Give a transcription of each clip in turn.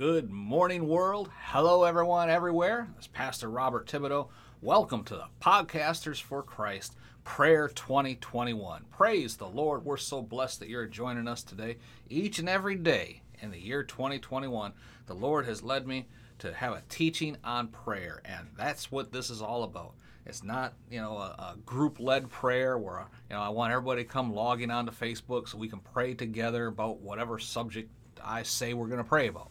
Good morning, world. Hello, everyone, everywhere. This is Pastor Robert Thibodeau. Welcome to the Podcasters for Christ Prayer 2021. Praise the Lord. We're so blessed that you're joining us today. Each and every day in the year 2021, the Lord has led me to have a teaching on prayer, and that's what this is all about. It's not, you know, a, a group-led prayer where, you know, I want everybody to come logging onto Facebook so we can pray together about whatever subject I say we're going to pray about.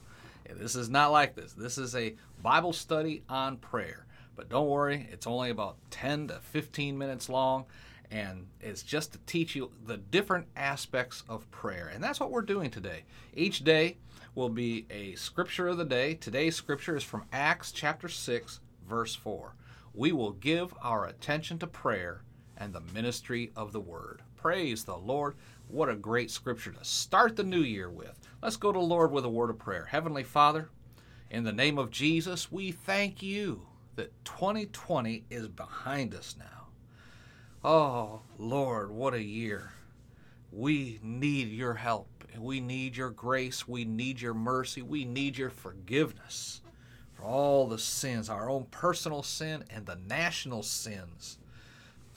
This is not like this. This is a Bible study on prayer. But don't worry, it's only about 10 to 15 minutes long, and it's just to teach you the different aspects of prayer. And that's what we're doing today. Each day will be a scripture of the day. Today's scripture is from Acts chapter 6, verse 4. We will give our attention to prayer and the ministry of the word. Praise the Lord. What a great scripture to start the new year with. Let's go to Lord with a word of prayer. Heavenly Father, in the name of Jesus, we thank you that 2020 is behind us now. Oh, Lord, what a year. We need your help. We need your grace. We need your mercy. We need your forgiveness for all the sins, our own personal sin and the national sins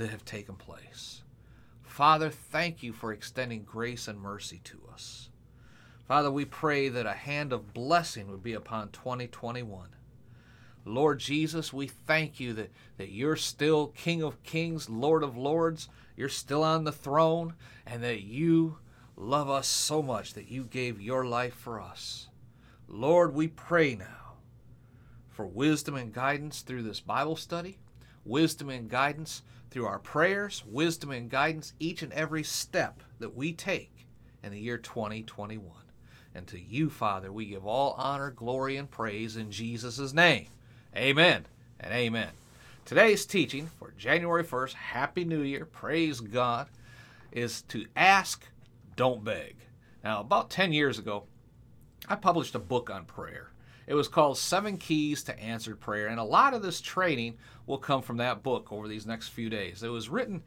that have taken place. Father, thank you for extending grace and mercy to us. Father, we pray that a hand of blessing would be upon 2021. Lord Jesus, we thank you that, that you're still King of Kings, Lord of Lords. You're still on the throne, and that you love us so much that you gave your life for us. Lord, we pray now for wisdom and guidance through this Bible study, wisdom and guidance through our prayers, wisdom and guidance each and every step that we take in the year 2021. And to you, Father, we give all honor, glory, and praise in Jesus' name. Amen and amen. Today's teaching for January 1st, Happy New Year, praise God, is to ask, don't beg. Now, about 10 years ago, I published a book on prayer. It was called Seven Keys to Answered Prayer, and a lot of this training will come from that book over these next few days. It was written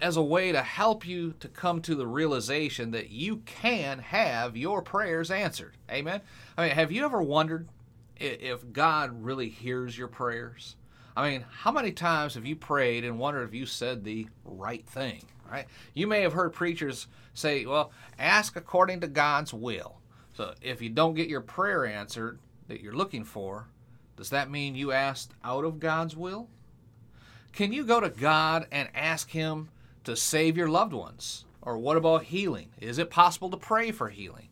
as a way to help you to come to the realization that you can have your prayers answered. Amen. I mean, have you ever wondered if God really hears your prayers? I mean, how many times have you prayed and wondered if you said the right thing, right? You may have heard preachers say, well, ask according to God's will. So if you don't get your prayer answered that you're looking for, does that mean you asked out of God's will? Can you go to God and ask Him to save your loved ones? Or what about healing? Is it possible to pray for healing?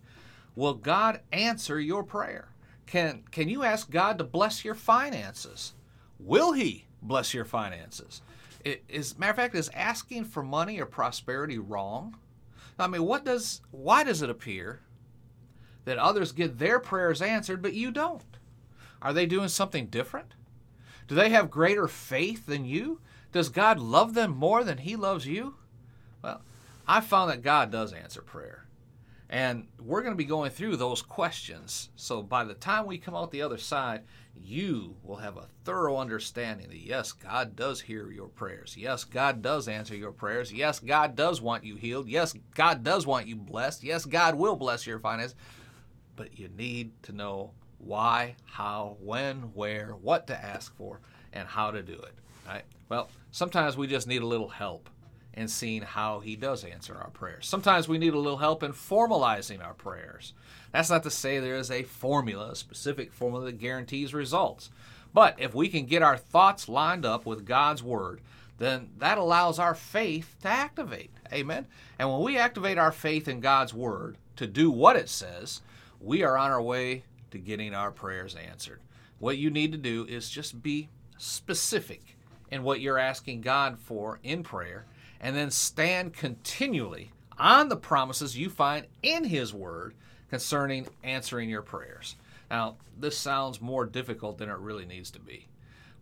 Will God answer your prayer? Can, can you ask God to bless your finances? Will He bless your finances? Is matter of fact, is asking for money or prosperity wrong? I mean, what does why does it appear that others get their prayers answered but you don't? Are they doing something different? Do they have greater faith than you? Does God love them more than He loves you? Well, I found that God does answer prayer. And we're going to be going through those questions. So by the time we come out the other side, you will have a thorough understanding that yes, God does hear your prayers. Yes, God does answer your prayers. Yes, God does want you healed. Yes, God does want you blessed. Yes, God will bless your finances. But you need to know why, how, when, where, what to ask for, and how to do it. Right? Well, sometimes we just need a little help in seeing how He does answer our prayers. Sometimes we need a little help in formalizing our prayers. That's not to say there is a formula, a specific formula that guarantees results. But if we can get our thoughts lined up with God's Word, then that allows our faith to activate. Amen. And when we activate our faith in God's Word to do what it says, we are on our way to getting our prayers answered. What you need to do is just be specific in what you're asking God for in prayer, and then stand continually on the promises you find in His Word concerning answering your prayers. Now, this sounds more difficult than it really needs to be,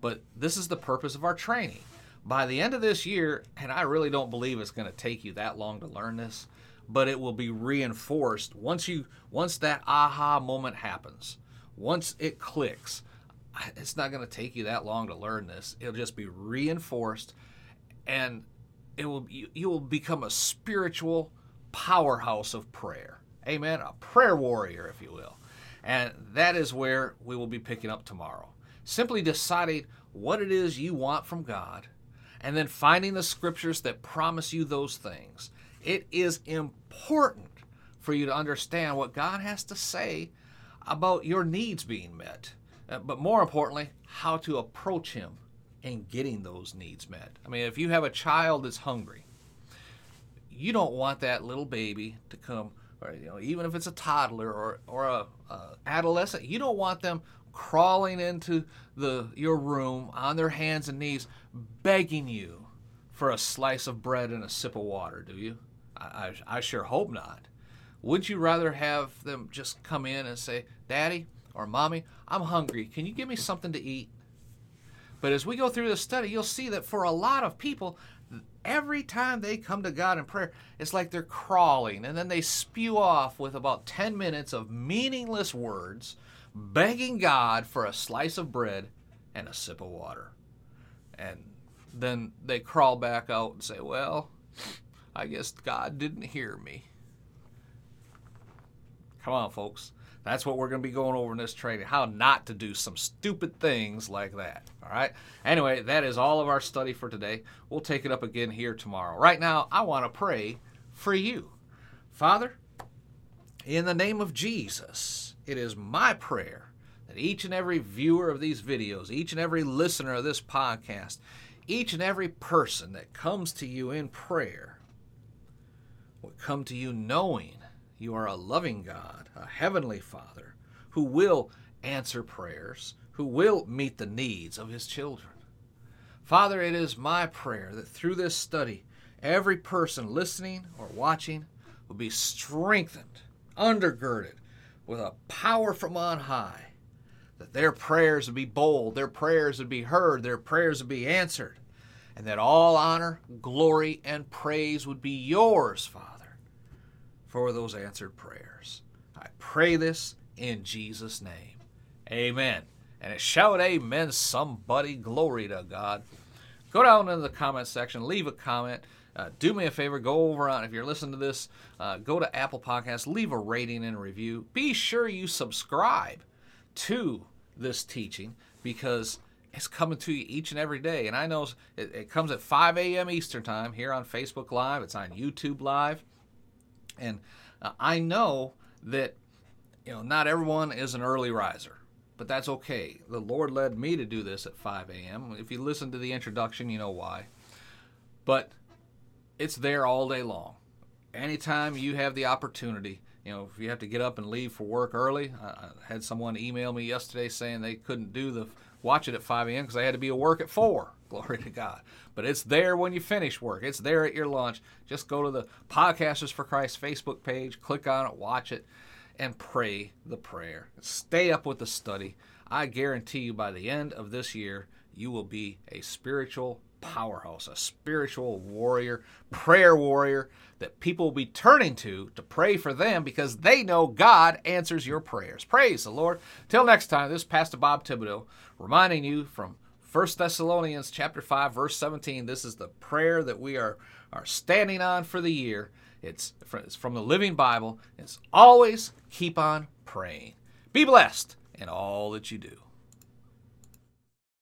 but this is the purpose of our training. By the end of this year, and I really don't believe it's going to take you that long to learn this, but it will be reinforced once you once that aha moment happens. Once it clicks, it's not going to take you that long to learn this. It'll just be reinforced, and it will you, you will become a spiritual powerhouse of prayer. Amen. A prayer warrior, if you will. And that is where we will be picking up tomorrow. Simply deciding what it is you want from God and then finding the scriptures that promise you those things. It is important for you to understand what God has to say about your needs being met, uh, but more importantly, how to approach Him in getting those needs met. I mean, if you have a child that's hungry, you don't want that little baby to come, or you know, even if it's a toddler or or a, a adolescent, you don't want them crawling into the your room on their hands and knees, begging you for a slice of bread and a sip of water. Do you? I, I, I sure hope not. Would you rather have them just come in and say, Daddy or Mommy, I'm hungry. Can you give me something to eat? But as we go through this study, you'll see that for a lot of people, every time they come to God in prayer, it's like they're crawling and then they spew off with about 10 minutes of meaningless words, begging God for a slice of bread and a sip of water. And then they crawl back out and say, Well, I guess God didn't hear me. Come on, folks. That's what we're going to be going over in this training how not to do some stupid things like that. All right. Anyway, that is all of our study for today. We'll take it up again here tomorrow. Right now, I want to pray for you. Father, in the name of Jesus, it is my prayer that each and every viewer of these videos, each and every listener of this podcast, each and every person that comes to you in prayer will come to you knowing you are a loving God, a heavenly Father, who will answer prayers, who will meet the needs of his children. Father, it is my prayer that through this study, every person listening or watching will be strengthened, undergirded with a power from on high, that their prayers would be bold, their prayers would be heard, their prayers would be answered, and that all honor, glory, and praise would be yours, Father for those answered prayers. I pray this in Jesus' name. Amen. And it shout amen somebody. Glory to God. Go down in the comment section, leave a comment. Uh, do me a favor, go over on, if you're listening to this, uh, go to Apple Podcasts, leave a rating and a review. Be sure you subscribe to this teaching because it's coming to you each and every day. And I know it, it comes at 5 a.m. Eastern Time here on Facebook Live, it's on YouTube Live. And uh, I know that you know not everyone is an early riser, but that's okay. The Lord led me to do this at 5 a.m. If you listen to the introduction, you know why. But it's there all day long. Anytime you have the opportunity, you know, if you have to get up and leave for work early, I had someone email me yesterday saying they couldn't do the watch it at 5 a.m. because they had to be at work at 4. Glory to God. But it's there when you finish work. It's there at your lunch. Just go to the Podcasters for Christ Facebook page, click on it, watch it, and pray the prayer. Stay up with the study. I guarantee you by the end of this year, you will be a spiritual powerhouse, a spiritual warrior, prayer warrior that people will be turning to to pray for them because they know God answers your prayers. Praise the Lord. Till next time, this is Pastor Bob Thibodeau reminding you from 1 Thessalonians chapter 5 verse 17 this is the prayer that we are are standing on for the year it's from the living bible it's always keep on praying be blessed in all that you do